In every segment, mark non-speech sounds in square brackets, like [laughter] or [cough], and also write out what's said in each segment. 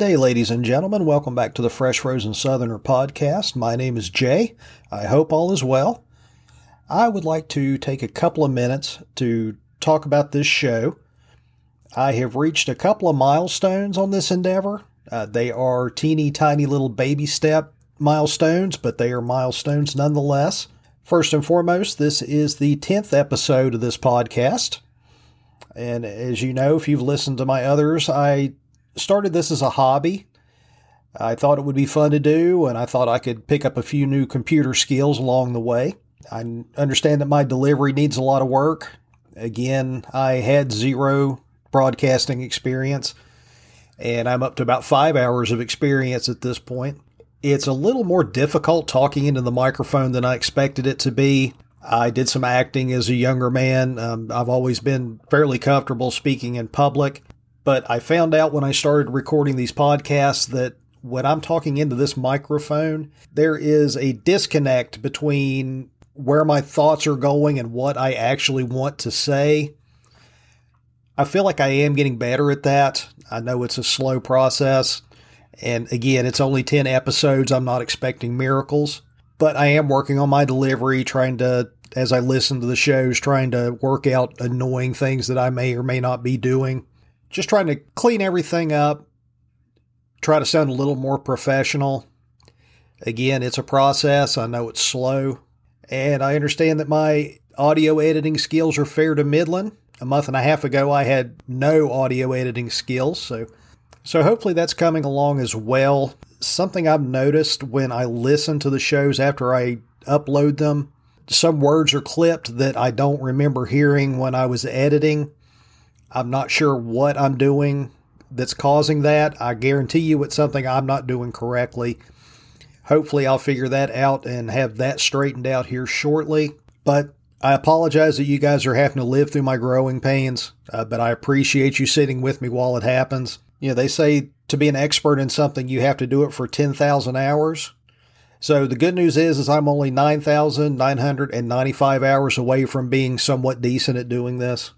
day, ladies and gentlemen. Welcome back to the Fresh Frozen Southerner podcast. My name is Jay. I hope all is well. I would like to take a couple of minutes to talk about this show. I have reached a couple of milestones on this endeavor. Uh, they are teeny tiny little baby step milestones, but they are milestones nonetheless. First and foremost, this is the 10th episode of this podcast. And as you know, if you've listened to my others, I started this as a hobby. I thought it would be fun to do, and I thought I could pick up a few new computer skills along the way. I understand that my delivery needs a lot of work. Again, I had zero broadcasting experience, and I'm up to about five hours of experience at this point. It's a little more difficult talking into the microphone than I expected it to be. I did some acting as a younger man. Um, I've always been fairly comfortable speaking in public. But I found out when I started recording these podcasts that when I'm talking into this microphone, there is a disconnect between where my thoughts are going and what I actually want to say. I feel like I am getting better at that. I know it's a slow process. And again, it's only 10 episodes. I'm not expecting miracles, but I am working on my delivery, trying to, as I listen to the shows, trying to work out annoying things that I may or may not be doing just trying to clean everything up, try to sound a little more professional. Again, it's a process. I know it's slow. And I understand that my audio editing skills are fair to middling. A month and a half ago, I had no audio editing skills. So, so hopefully that's coming along as well. Something I've noticed when I listen to the shows after I upload them, some words are clipped that I don't remember hearing when I was editing. I'm not sure what I'm doing that's causing that. I guarantee you it's something I'm not doing correctly. Hopefully, I'll figure that out and have that straightened out here shortly. But I apologize that you guys are having to live through my growing pains, uh, but I appreciate you sitting with me while it happens. You know, they say to be an expert in something, you have to do it for 10,000 hours. So the good news is, is I'm only 9,995 hours away from being somewhat decent at doing this.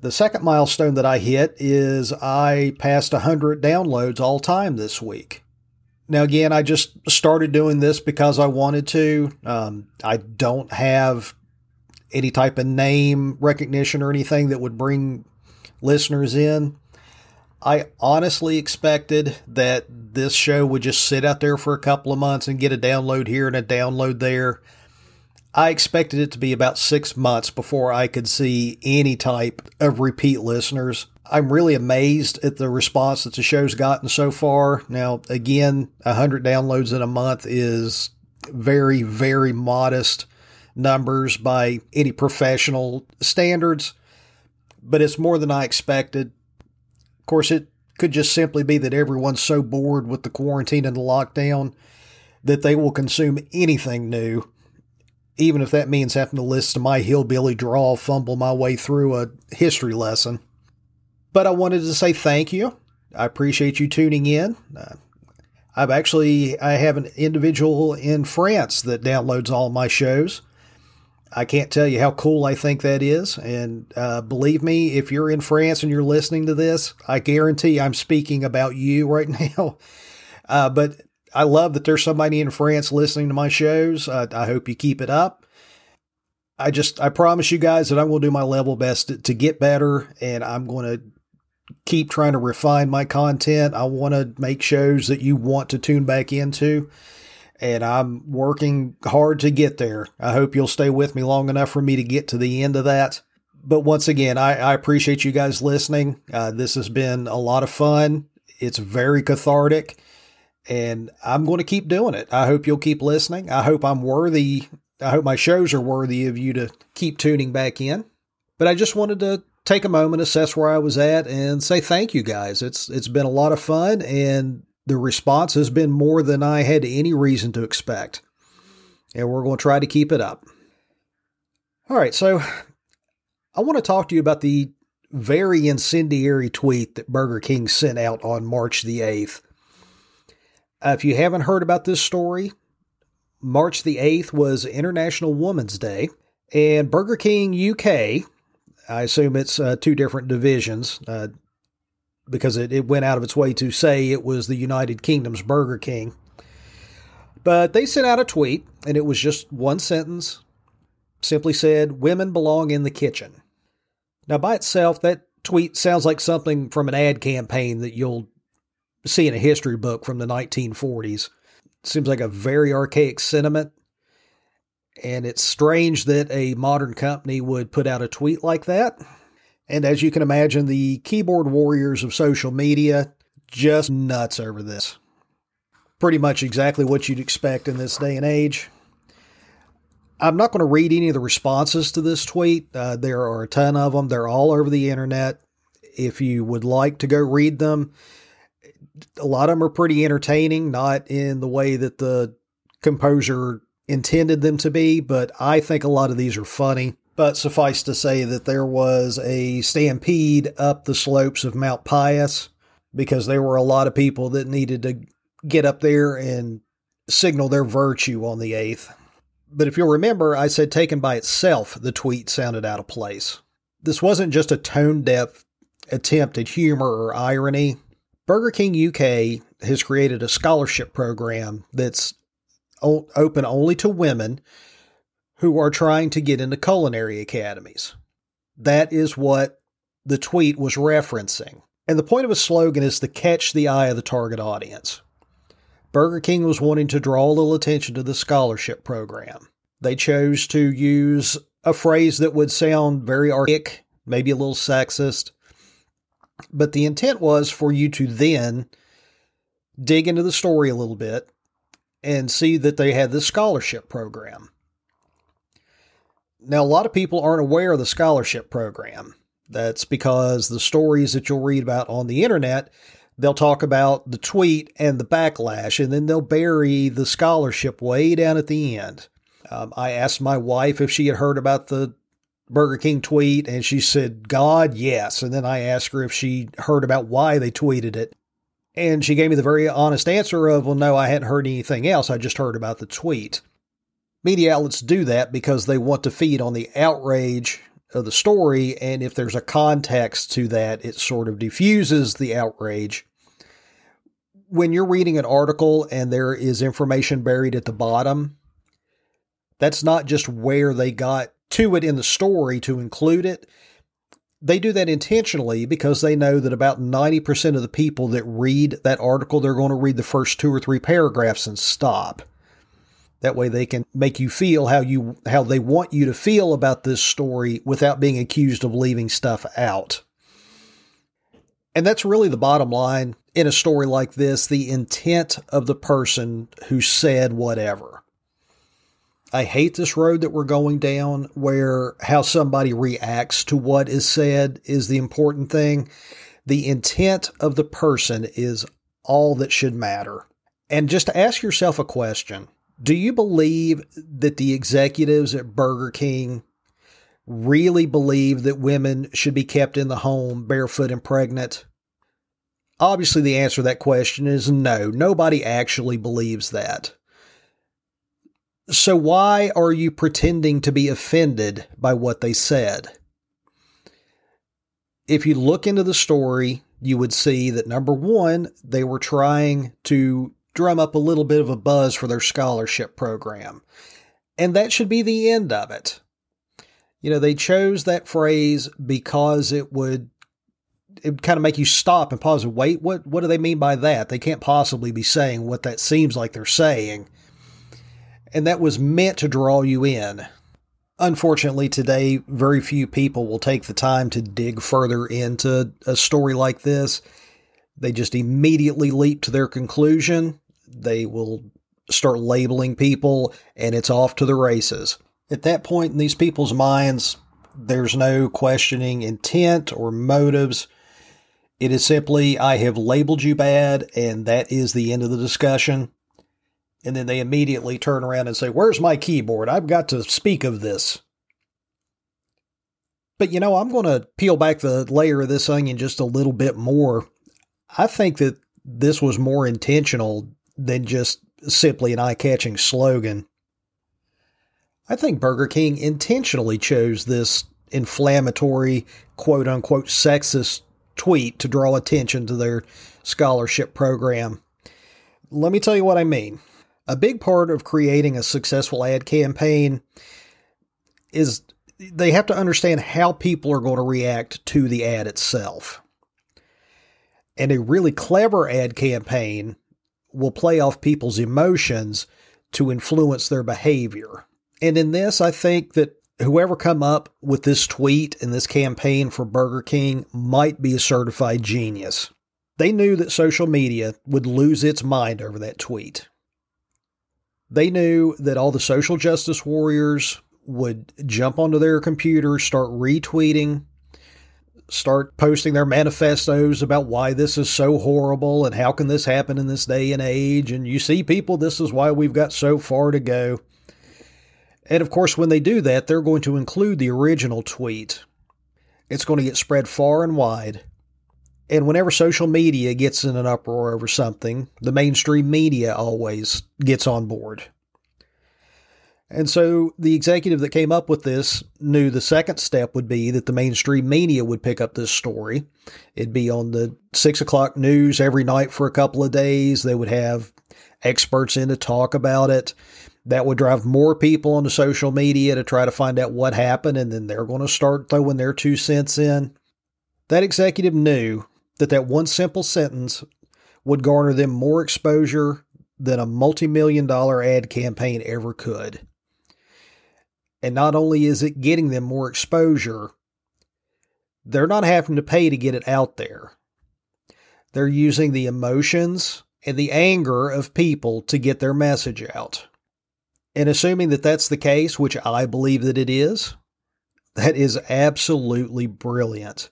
The second milestone that I hit is I passed 100 downloads all time this week. Now, again, I just started doing this because I wanted to. Um, I don't have any type of name recognition or anything that would bring listeners in. I honestly expected that this show would just sit out there for a couple of months and get a download here and a download there. I expected it to be about six months before I could see any type of repeat listeners. I'm really amazed at the response that the show's gotten so far. Now, again, 100 downloads in a month is very, very modest numbers by any professional standards, but it's more than I expected. Of course, it could just simply be that everyone's so bored with the quarantine and the lockdown that they will consume anything new even if that means having to listen to my hillbilly drawl fumble my way through a history lesson. But I wanted to say thank you. I appreciate you tuning in. Uh, I've actually I have an individual in France that downloads all my shows. I can't tell you how cool I think that is, and uh, believe me, if you're in France and you're listening to this, I guarantee I'm speaking about you right [laughs] now. Uh, but I love that there's somebody in France listening to my shows. Uh, I hope you keep it up. I just, I promise you guys that I'm going to do my level best to, to get better and I'm going to keep trying to refine my content. I want to make shows that you want to tune back into and I'm working hard to get there. I hope you'll stay with me long enough for me to get to the end of that. But once again, I, I appreciate you guys listening. Uh, this has been a lot of fun. It's very cathartic and I'm going to keep doing it. I hope you'll keep listening. I hope I'm worthy. I hope my shows are worthy of you to keep tuning back in. But I just wanted to take a moment, assess where I was at, and say thank you guys. It's it's been a lot of fun, and the response has been more than I had any reason to expect. And we're going to try to keep it up. All right, so I want to talk to you about the very incendiary tweet that Burger King sent out on March the 8th. Uh, if you haven't heard about this story, March the 8th was International Women's Day, and Burger King UK, I assume it's uh, two different divisions. Uh, because it, it went out of its way to say it was the United Kingdom's Burger King. But they sent out a tweet, and it was just one sentence. Simply said, Women belong in the kitchen. Now, by itself, that tweet sounds like something from an ad campaign that you'll see in a history book from the 1940s. Seems like a very archaic sentiment. And it's strange that a modern company would put out a tweet like that. And as you can imagine, the keyboard warriors of social media just nuts over this. Pretty much exactly what you'd expect in this day and age. I'm not going to read any of the responses to this tweet. Uh, there are a ton of them. They're all over the internet. If you would like to go read them, a lot of them are pretty entertaining, not in the way that the composer intended them to be, but I think a lot of these are funny. But suffice to say that there was a stampede up the slopes of Mount Pious because there were a lot of people that needed to get up there and signal their virtue on the 8th. But if you'll remember, I said taken by itself, the tweet sounded out of place. This wasn't just a tone deaf attempt at humor or irony. Burger King UK has created a scholarship program that's open only to women who are trying to get into culinary academies. That is what the tweet was referencing. And the point of a slogan is to catch the eye of the target audience. Burger King was wanting to draw a little attention to the scholarship program. They chose to use a phrase that would sound very archaic, maybe a little sexist, but the intent was for you to then dig into the story a little bit and see that they had this scholarship program. Now, a lot of people aren't aware of the scholarship program. That's because the stories that you'll read about on the internet, they'll talk about the tweet and the backlash, and then they'll bury the scholarship way down at the end. Um, I asked my wife if she had heard about the Burger King tweet, and she said, God, yes. And then I asked her if she heard about why they tweeted it. And she gave me the very honest answer of, well, no, I hadn't heard anything else. I just heard about the tweet. Media outlets do that because they want to feed on the outrage of the story. And if there's a context to that, it sort of diffuses the outrage. When you're reading an article and there is information buried at the bottom, that's not just where they got to it in the story to include it. They do that intentionally because they know that about 90% of the people that read that article, they're going to read the first two or three paragraphs and stop. That way they can make you feel how you how they want you to feel about this story without being accused of leaving stuff out. And that's really the bottom line in a story like this, the intent of the person who said whatever. I hate this road that we're going down where how somebody reacts to what is said is the important thing. The intent of the person is all that should matter. And just to ask yourself a question Do you believe that the executives at Burger King really believe that women should be kept in the home barefoot and pregnant? Obviously, the answer to that question is no. Nobody actually believes that. So, why are you pretending to be offended by what they said? If you look into the story, you would see that number one, they were trying to drum up a little bit of a buzz for their scholarship program. And that should be the end of it. You know, they chose that phrase because it would it would kind of make you stop and pause and wait, what what do they mean by that? They can't possibly be saying what that seems like they're saying and that was meant to draw you in. Unfortunately, today, very few people will take the time to dig further into a story like this. They just immediately leap to their conclusion. They will start labeling people, and it's off to the races. At that point in these people's minds, there's no questioning intent or motives. It is simply, I have labeled you bad, and that is the end of the discussion and then they immediately turn around and say, Where's my keyboard? I've got to speak of this. But you know, I'm going to peel back the layer of this onion just a little bit more. I think that this was more intentional than just simply an eye catching slogan. I think Burger King intentionally chose this inflammatory, quote unquote, sexist tweet to draw attention to their scholarship program. Let me tell you what I mean. A big part of creating a successful ad campaign is they have to understand how people are going to react to the ad itself. And a really clever ad campaign will play off people's emotions to influence their behavior. And in this, I think that whoever come up with this tweet and this campaign for Burger King might be a certified genius. They knew that social media would lose its mind over that tweet. They knew that all the social justice warriors would jump onto their computers, start retweeting, start posting their manifestos about why this is so horrible and how can this happen in this day and age. And you see, people, this is why we've got so far to go. And of course, when they do that, they're going to include the original tweet. It's going to get spread far and wide. And whenever social media gets in an uproar over something, the mainstream media always gets on board. And so the executive that came up with this knew the second step would be that the mainstream media would pick up this story. It'd be on the six o'clock news every night for a couple of days. They would have experts in to talk about it. That would drive more people onto social media to try to find out what happened, and then they're going to start throwing their two cents in. That executive knew that that one simple sentence would garner them more exposure than a multi million dollar ad campaign ever could. And not only is it getting them more exposure, they're not having to pay to get it out there. They're using the emotions and the anger of people to get their message out. And assuming that that's the case, which I believe that it is, that is absolutely brilliant.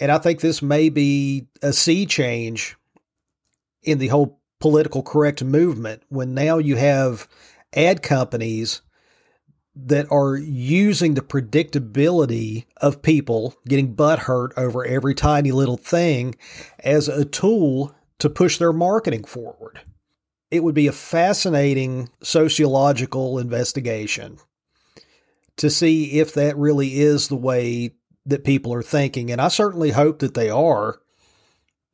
And I think this may be a sea change in the whole political correct movement when now you have ad companies that are using the predictability of people getting butt hurt over every tiny little thing as a tool to push their marketing forward. It would be a fascinating sociological investigation to see if that really is the way that people are thinking. And I certainly hope that they are,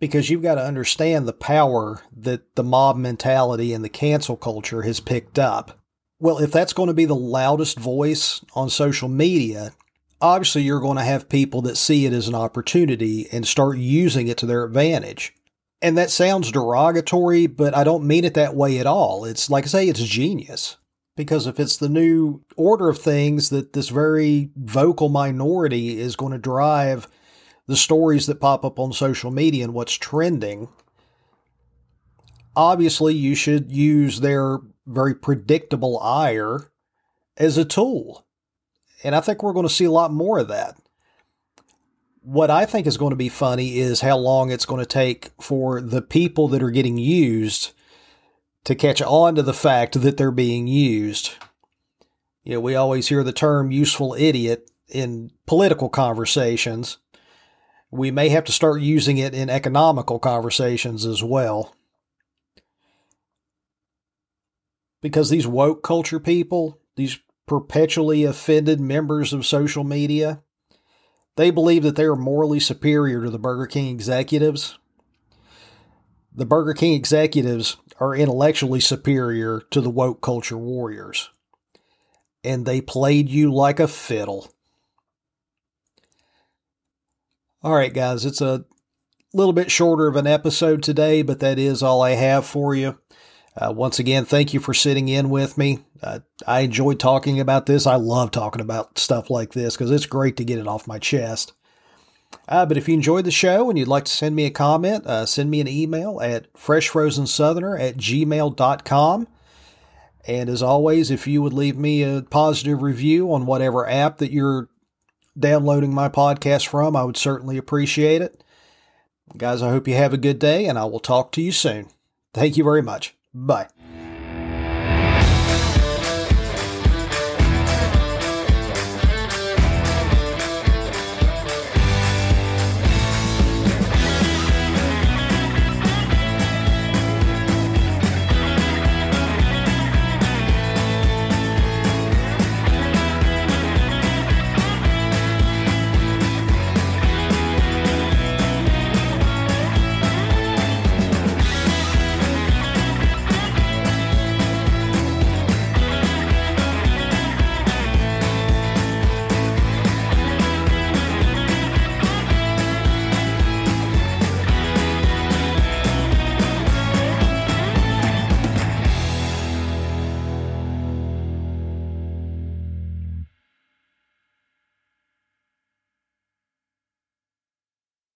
because you've got to understand the power that the mob mentality and the cancel culture has picked up well, if that's going to be the loudest voice on social media, obviously you're going to have people that see it as an opportunity and start using it to their advantage. And that sounds derogatory, but I don't mean it that way at all. It's like I say, it's genius. Because if it's the new order of things that this very vocal minority is going to drive the stories that pop up on social media and what's trending, obviously you should use their very predictable ire as a tool. And I think we're going to see a lot more of that. What I think is going to be funny is how long it's going to take for the people that are getting used to catch on to the fact that they're being used. You know, we always hear the term useful idiot in political conversations. We may have to start using it in economical conversations as well. because these woke culture people, these perpetually offended members of social media, they believe that they are morally superior to the Burger King executives. The Burger King executives are intellectually superior to the woke culture warriors. And they played you like a fiddle. All right, guys, it's a little bit shorter of an episode today, but that is all I have for you. Uh, once again, thank you for sitting in with me. Uh, I enjoyed talking about this. I love talking about stuff like this because it's great to get it off my chest. Uh, but if you enjoyed the show and you'd like to send me a comment, uh, send me an email at freshfrozensoutherner at gmail.com. And as always, if you would leave me a positive review on whatever app that you're downloading my podcast from, I would certainly appreciate it. Guys, I hope you have a good day and I will talk to you soon. Thank you very much. Bye.